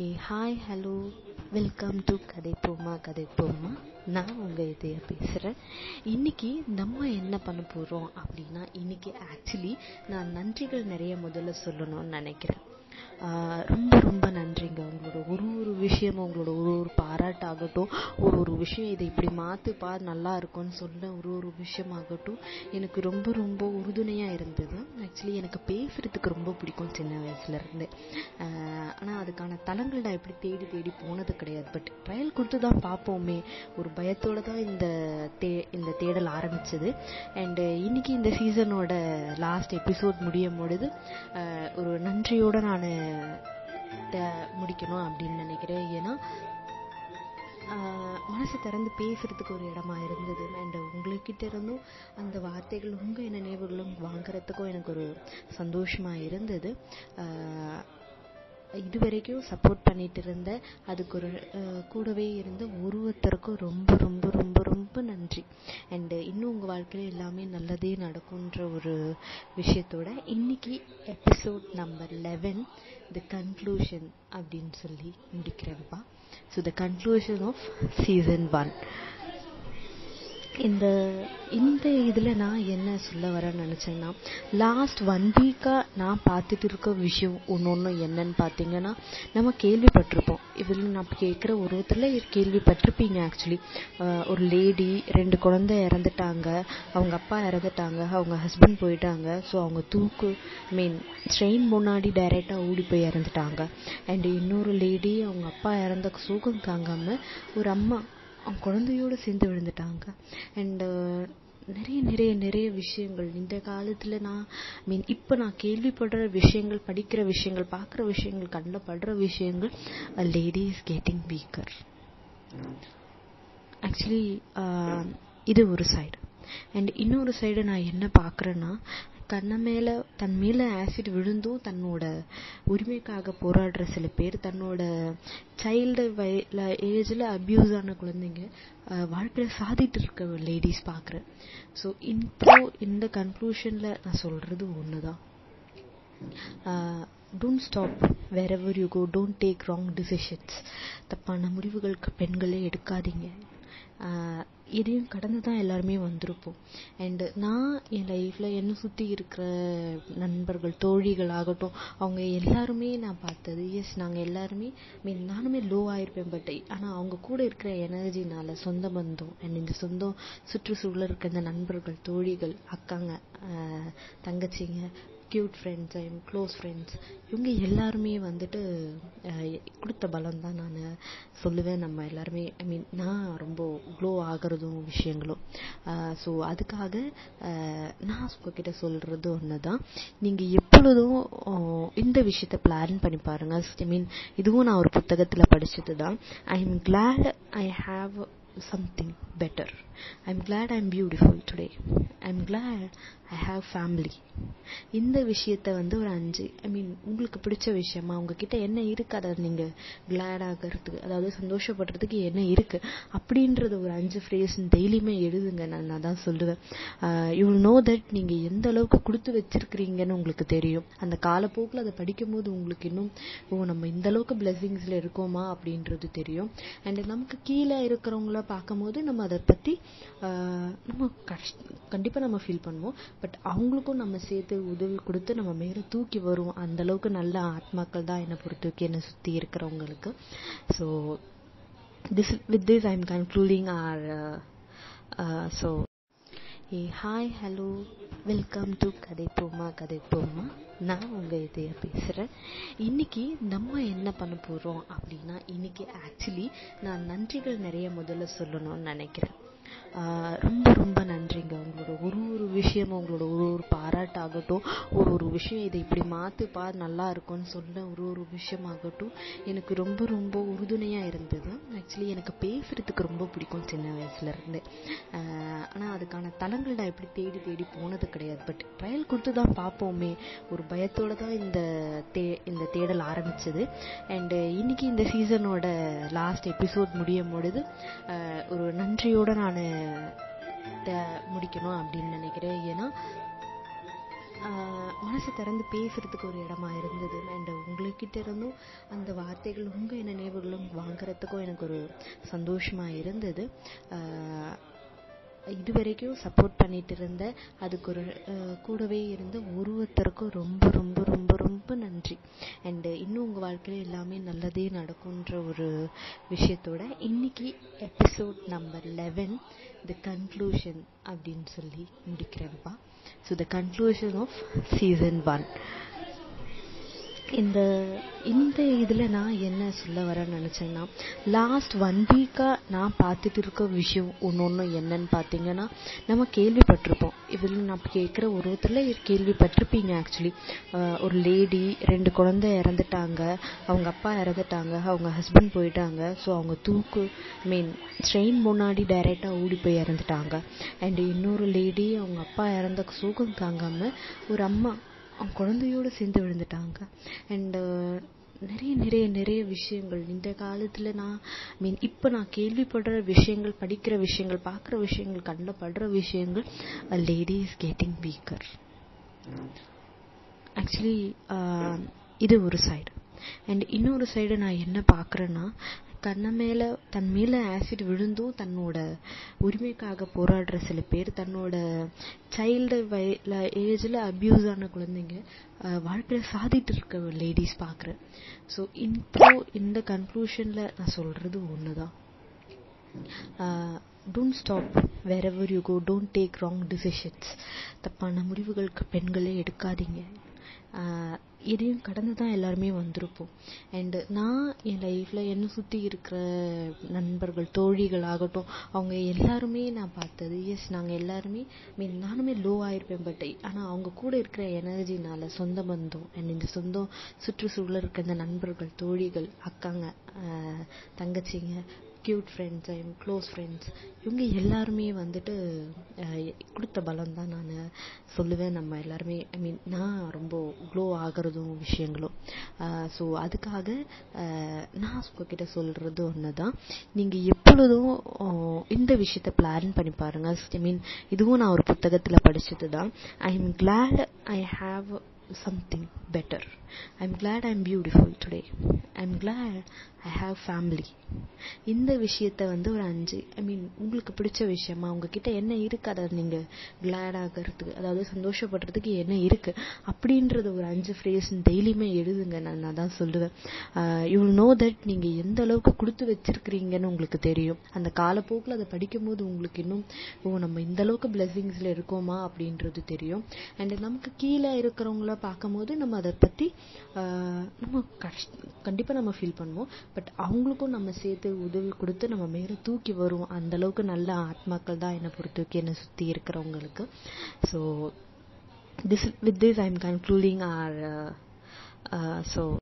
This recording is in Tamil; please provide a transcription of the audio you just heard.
A hi hello welcome to கதை போமா கதை போமா நான் உங்கள் இதய பேசுகிறேன் இன்னைக்கு நம்ம என்ன பண்ண போகிறோம் அப்படின்னா இன்னைக்கு ஆக்சுவலி நான் நன்றிகள் நிறைய முதல்ல சொல்லணும்னு நினைக்கிறேன். ரொம்ப ரொம்ப நன்றி. விஷயம் உங்களோட ஒரு ஒரு பாராட்டாகட்டும் ஒரு ஒரு விஷயம் இதை இப்படி மாற்றுப்பா நல்லா இருக்கும்னு சொல்ல ஒரு ஒரு விஷயமாகட்டும் எனக்கு ரொம்ப ரொம்ப உறுதுணையாக இருந்தது. ஆக்சுவலி எனக்கு பேசுகிறதுக்கு ரொம்ப பிடிக்கும் சின்ன வயசுலேருந்து ஆனால் அதுக்கான தளங்கள் நான் எப்படி தேடி தேடி போனது கிடையாது. பட் ட்ரையல் கொடுத்து தான் பார்ப்போமே. ஒரு பயத்தோடு தான் இந்த தே இந்த தேடல் ஆரம்பிச்சது. அண்டு இன்னைக்கு இந்த சீசனோட லாஸ்ட் எபிசோட் முடியும் பொழுது ஒரு நன்றியோடு நான் முடிக்கணும் அப்படின்னு நினைக்கிறேன். ஏன்னா மனசு திறந்து பேசுறதுக்கு ஒரு இடமா இருந்தது. அண்ட் உங்ககிட்ட இருந்தும் அந்த வார்த்தைகள் உங்க நினைவுகளும் வாங்குறதுக்கும் எனக்கு ஒரு சந்தோஷமா இருந்தது. இது வரைக்கும் சப்போர்ட் பண்ணிட்டு இருந்த அதுக்கு ஒரு கூடவே இருந்த ஒருத்தருக்கும் ரொம்ப ரொம்ப ரொம்ப ரொம்ப நன்றி. அண்டு இன்னும் உங்கள் வாழ்க்கையில் எல்லாமே நல்லதே நடக்கும்ன்ற ஒரு விஷயத்தோட இன்னைக்கு episode number eleven the conclusion அப்படின்னு சொல்லி முடிக்கிறேன்ப்பா. So the conclusion of season one இந்த இந்த இதில் நான் என்ன சொல்ல வரேன்னு நினச்சேன்னா லாஸ்ட் ஒன் வீக்காக நான் பார்த்துட்டு இருக்க விஷயம் ஒன்று ஒன்று என்னன்னு பார்த்தீங்கன்னா நம்ம கேள்விப்பட்டிருப்போம். இதில் நான் கேட்குற ஒரு ஒருத்தரில் கேள்விப்பட்டிருப்பீங்க ஆக்சுவலி ஒரு லேடி ரெண்டு குழந்தை இறந்துட்டாங்க அவங்க அப்பா இறந்துட்டாங்க அவங்க ஹஸ்பண்ட் போயிட்டாங்க ஸோ அவங்க தூக்கு மீன் ட்ரெயின் முன்னாடி டைரெக்டாக ஓடி போய் இறந்துட்டாங்க. அண்ட் இன்னொரு லேடி அவங்க அப்பா இறந்த சோகம் தாங்காமல் ஒரு அம்மா அவங்க குழந்தையோடு சேர்ந்து விழுந்துட்டாங்க. அண்டு uh, நிறைய நிறைய நிறைய விஷயங்கள். இந்த காலத்தில் நான் மீன் இப்போ நான் கேள்விப்படுற விஷயங்கள் படிக்கிற விஷயங்கள் பார்க்குற விஷயங்கள் கண்ணில் படுற விஷயங்கள் lady is getting weaker actually இது ஒரு சைடு அண்ட் இன்னொரு சைடு நான் என்ன பார்க்குறேன்னா தன்னை மேலே தன் மேலே ஆசிட் விழுந்தும் தன்னோட உரிமைக்காக போராடுற சில பேர் தன்னோட சைல்டு வயல ஏஜில் அப்யூஸ் ஆன குழந்தைங்க வாழ்க்கையில் சாதிட்டு இருக்க லேடிஸ் பார்க்குறேன். ஸோ இப்போ இந்த கன்க்ளூஷனில் நான் சொல்கிறது ஒன்று தான் don't stop wherever you go don't take wrong decisions தப்பான முடிவுகளுக்கு பெண்களே எடுக்காதீங்க. இதையும் கடந்து தான் எல்லாருமே வந்திருப்போம். அண்டு நான் என் லைஃப்பில் என்னை சுற்றி இருக்கிற நண்பர்கள் தோழிகள் ஆகட்டும் அவங்க எல்லாருமே நான் பார்த்தது எஸ் நாங்கள் எல்லாருமே மீன் நானுமே லோ ஆகிருப்பேன் பட் ஆனால் அவங்க கூட இருக்கிற எனர்ஜினால் சொந்த பந்தம் அண்ட் இந்த சொந்தம் சுற்றுச்சூழல் இருக்க இந்த நண்பர்கள் தோழிகள் அக்காங்க தங்கச்சிங்க cute friends I'm close friends இவங்க எல்லாருமே வந்துட்டு கொடுத்த பலம் தான் நான் சொல்லுவேன். நம்ம எல்லாருமே ஐ மீன் நான் ரொம்ப க்ளோ ஆகிறதும் விஷயங்களும். ஸோ அதுக்காக நான் உங்ககிட்ட சொல்கிறது ஒன்று தான் நீங்கள் எப்பொழுதும் இந்த விஷயத்தை பிளான் பண்ணி பாருங்கள் ஐ மீன் இதுவும் நான் ஒரு புத்தகத்தில் படிச்சது தான் I am glad I have something better I'm glad I'm beautiful today I'm glad I have family இந்த விஷயத்த வந்து ஒரு அஞ்சு ஐ மீன் உங்களுக்கு பிடிச்ச விஷயமா உங்ககிட்ட என்ன இருக்கு? அதை நீங்கள் கிளாட் ஆகிறதுக்கு அதாவது சந்தோஷப்படுறதுக்கு என்ன இருக்கு? அப்படின்றத ஒரு அஞ்சு ஃப்ரேஸ் டெய்லியுமே எழுதுங்க. நான் நான் தான் சொல்லுவேன் யூ நோ தட் நீங்கள் எந்த அளவுக்கு கொடுத்து வச்சிருக்கிறீங்கன்னு உங்களுக்கு தெரியும். அந்த காலப்போக்கில் அதை படிக்கும்போது உங்களுக்கு இன்னும் ஓ நம்ம இந்த அளவுக்கு பிளெஸிங்ஸில் இருக்கோமா? அப்படின்றது தெரியும். அண்ட் நமக்கு கீழே இருக்கிறவங்கள பார்க்கும்போது நம்ம அதை பற்றி நம்ம கஷ்ட கண்டிப்பாக நம்ம ஃபீல் பண்ணுவோம். பட் அவங்களுக்கும் நம்ம சேர்த்து உதவி கொடுத்து நம்ம மேலே தூக்கி வருவோம் அந்தளவுக்கு நல்ல ஆத்மாக்கள் தான் என்னை பொறுத்த வரைக்கும் என்னை சுற்றி இருக்கிறவங்களுக்கு. So this with this I am concluding are so A hi hello welcome to கதை போமா கதை போமா நான் உங்கள் இதய பேசுகிறேன் இன்னைக்கு நம்ம என்ன பண்ண போகிறோம் அப்படின்னா இன்னைக்கு ஆக்சுவலி நான் நன்றிகள் நிறைய முதல்ல சொல்லணும்னு நினைக்கிறேன். ரொம்ப ரொம்ப நன்றிங்க. உங்களோட ஒரு ஒரு விஷயமும் உங்களோட ஒரு ஒரு ஆகட்டும் ஒரு ஒரு விஷயம் இதை இப்படி மாற்றுப்பா நல்லா இருக்கும்னு சொன்ன ஒரு ஒரு விஷயமாகட்டும் எனக்கு ரொம்ப ரொம்ப உறுதுணையாக இருந்தது. ஆக்சுவலி எனக்கு பேசுறதுக்கு ரொம்ப பிடிக்கும் சின்ன வயசுலேருந்தே ஆனால் அதுக்கான தளங்கள் நான் எப்படி தேடி தேடி போனது கிடையாது. பட் ட்ரையல் கொடுத்து தான் பார்ப்போமே. ஒரு பயத்தோடு தான் இந்த தே இந்த தேடல் ஆரம்பிச்சது. அண்டு இன்னைக்கு இந்த சீசனோட லாஸ்ட் எபிசோட் முடியும் பொழுது ஒரு நன்றியோடு நான் முடிக்கணும் அப்படின்னு நினைக்கிறேன். ஏன்னா மனசை திறந்து பேசுறதுக்கு ஒரு இடமா இருந்தது. அண்ட் உங்ககிட்ட இருந்தும் அந்த வார்த்தைகள் உங்கள் நினைவுகளும் வாங்குறதுக்கும் எனக்கு ஒரு சந்தோஷமா இருந்தது. இது வரைக்கும் சப்போர்ட் பண்ணிட்டு இருந்த அதுக்கு ஒரு கூடவே இருந்த ஒருத்தருக்கும் ரொம்ப ரொம்ப ரொம்ப ரொம்ப நன்றி. அண்டு இன்னும் உங்கள் வாழ்க்கையில் எல்லாமே நல்லதே நடக்கும்ன்ற ஒரு விஷயத்தோட இன்னைக்கு episode number eleven the conclusion அப்படின்னு சொல்லி முடிக்கிறேன்ப்பா. So the conclusion of season one இந்த இந்த இதில் நான் என்ன சொல்ல வரேன்னு நினச்சேன்னா லாஸ்ட் ஒன் வீக்காக நான் பார்த்துட்டு இருக்க விஷயம் ஒன்று ஒன்று என்னன்னு பார்த்தீங்கன்னா நம்ம கேள்விப்பட்டிருப்போம். இதில் நான் கேட்குற ஒரு ஒருத்தரில் கேள்விப்பட்டிருப்பீங்க ஆக்சுவலி ஒரு லேடி ரெண்டு குழந்தை இறந்துட்டாங்க அவங்க அப்பா இறந்துட்டாங்க அவங்க ஹஸ்பண்ட் போயிட்டாங்க ஸோ அவங்க தூக்கு மீன் ட்ரெயின் முன்னாடி டைரெக்டாக ஓடி போய் இறந்துட்டாங்க. அண்ட் இன்னொரு லேடி அவங்க அப்பா இறந்த சோகம் தாங்காமல் ஒரு அம்மா அவங்க குழந்தையோடு சேர்ந்து விழுந்துட்டாங்க. அண்டு uh, நிறைய நிறைய நிறைய விஷயங்கள். இந்த காலத்தில் நான் மீன் இப்போ நான் கேள்விப்படுற விஷயங்கள் படிக்கிற விஷயங்கள் பார்க்குற விஷயங்கள் கண்ணில் படுற விஷயங்கள் lady is getting weaker actually இது ஒரு சைடு அண்ட் இன்னொரு சைடு நான் என்ன பார்க்குறேன்னா தன்னை மேல தன் மேல ஆசிட் விழுந்தும் தன்னோட உரிமைக்காக போராடுற சில பேர் தன்னோட சைல்டு ஏஜ்ல அபியூஸ் ஆன குழந்தைங்க வாழ்க்கையில சாதிட்டு இருக்க லேடிஸ் பாக்குறேன் ஸோ இப்போ இந்த கன்க்ளூஷன்ல நான் சொல்றது ஒண்ணுதான். Don't stop wherever you go don't take wrong decisions தப்பான முடிவுகளுக்கு பெண்களே எடுக்காதீங்க. இதையும் கடந்து தான் எல்லாருமே வந்திருப்போம். அண்டு நான் என் லைஃப்பில் என்னை சுற்றி இருக்கிற நண்பர்கள் தோழிகள் ஆகட்டும் அவங்க எல்லாருமே நான் பார்த்தது எஸ் நாங்கள் எல்லாருமே மீன் நானுமே லோ ஆயிருப்பேன் பட் ஆனால் அவங்க கூட இருக்கிற எனர்ஜினால் சொந்த பந்தம் அண்ட் இந்த சொந்தம் சுற்றுச்சூழல் இருக்க இந்த நண்பர்கள் தோழிகள் அக்காங்க தங்கச்சிங்க cute friends I'm close friends இவங்க எல்லாருமே வந்துட்டு கொடுத்த பலம் தான் நான் சொல்லுவேன் நம்ம எல்லாருமே ஐ மீன் நான் ரொம்ப க்ளோ ஆகிறதும் விஷயங்களும் ஸோ அதுக்காக நான் உங்ககிட்ட சொல்கிறது ஒன்று தான் நீங்கள் எப்பொழுதும் இந்த விஷயத்த பிளான் பண்ணி பாருங்கள் ஐ மீன் இதுவும் நான் ஒரு புத்தகத்தில் படித்தது தான் I am glad I have something better. I'm glad I'm beautiful today. I'm glad I have family. இந்த விஷயத்த வந்து ஒரு அஞ்சு ஐ மீன் உங்களுக்கு பிடிச்ச விஷயமா உங்ககிட்ட என்ன இருக்கு அதை நீங்க கிளாட் ஆகிறதுக்கு அதாவது சந்தோஷப்படுறதுக்கு என்ன இருக்கு அப்படின்றது ஒரு அஞ்சு ஃப்ரேஸ் டெய்லியுமே எழுதுங்க. நான் நான் தான் சொல்லுவேன் யூ நோ தட் நீங்க எந்த அளவுக்கு கொடுத்து வச்சிருக்கிறீங்கன்னு உங்களுக்கு தெரியும். அந்த காலப்போக்கில் அதை படிக்கும்போது உங்களுக்கு இன்னும் ஓ நம்ம இந்த அளவுக்கு பிளெஸிங்ஸ்ல இருக்கோமா அப்படின்றது தெரியும். அண்ட் நமக்கு கீழே இருக்கிறவங்கள பார்க்கும்போது நம்ம அதை பத்தி நம்ம கண்டிப்பாக நம்ம ஃபீல் பண்ணுவோம். பட் அவங்களுக்கும் நம்ம சேர்த்து உதவி கொடுத்து நம்ம மேலே தூக்கி வருவோம் அந்த அளவுக்கு நல்ல ஆத்மாக்கள் தான் என்னை பொறுத்தவரைக்கும் என்னை சுற்றி இருக்கிறவங்களுக்கு. So this with this I am concluding are so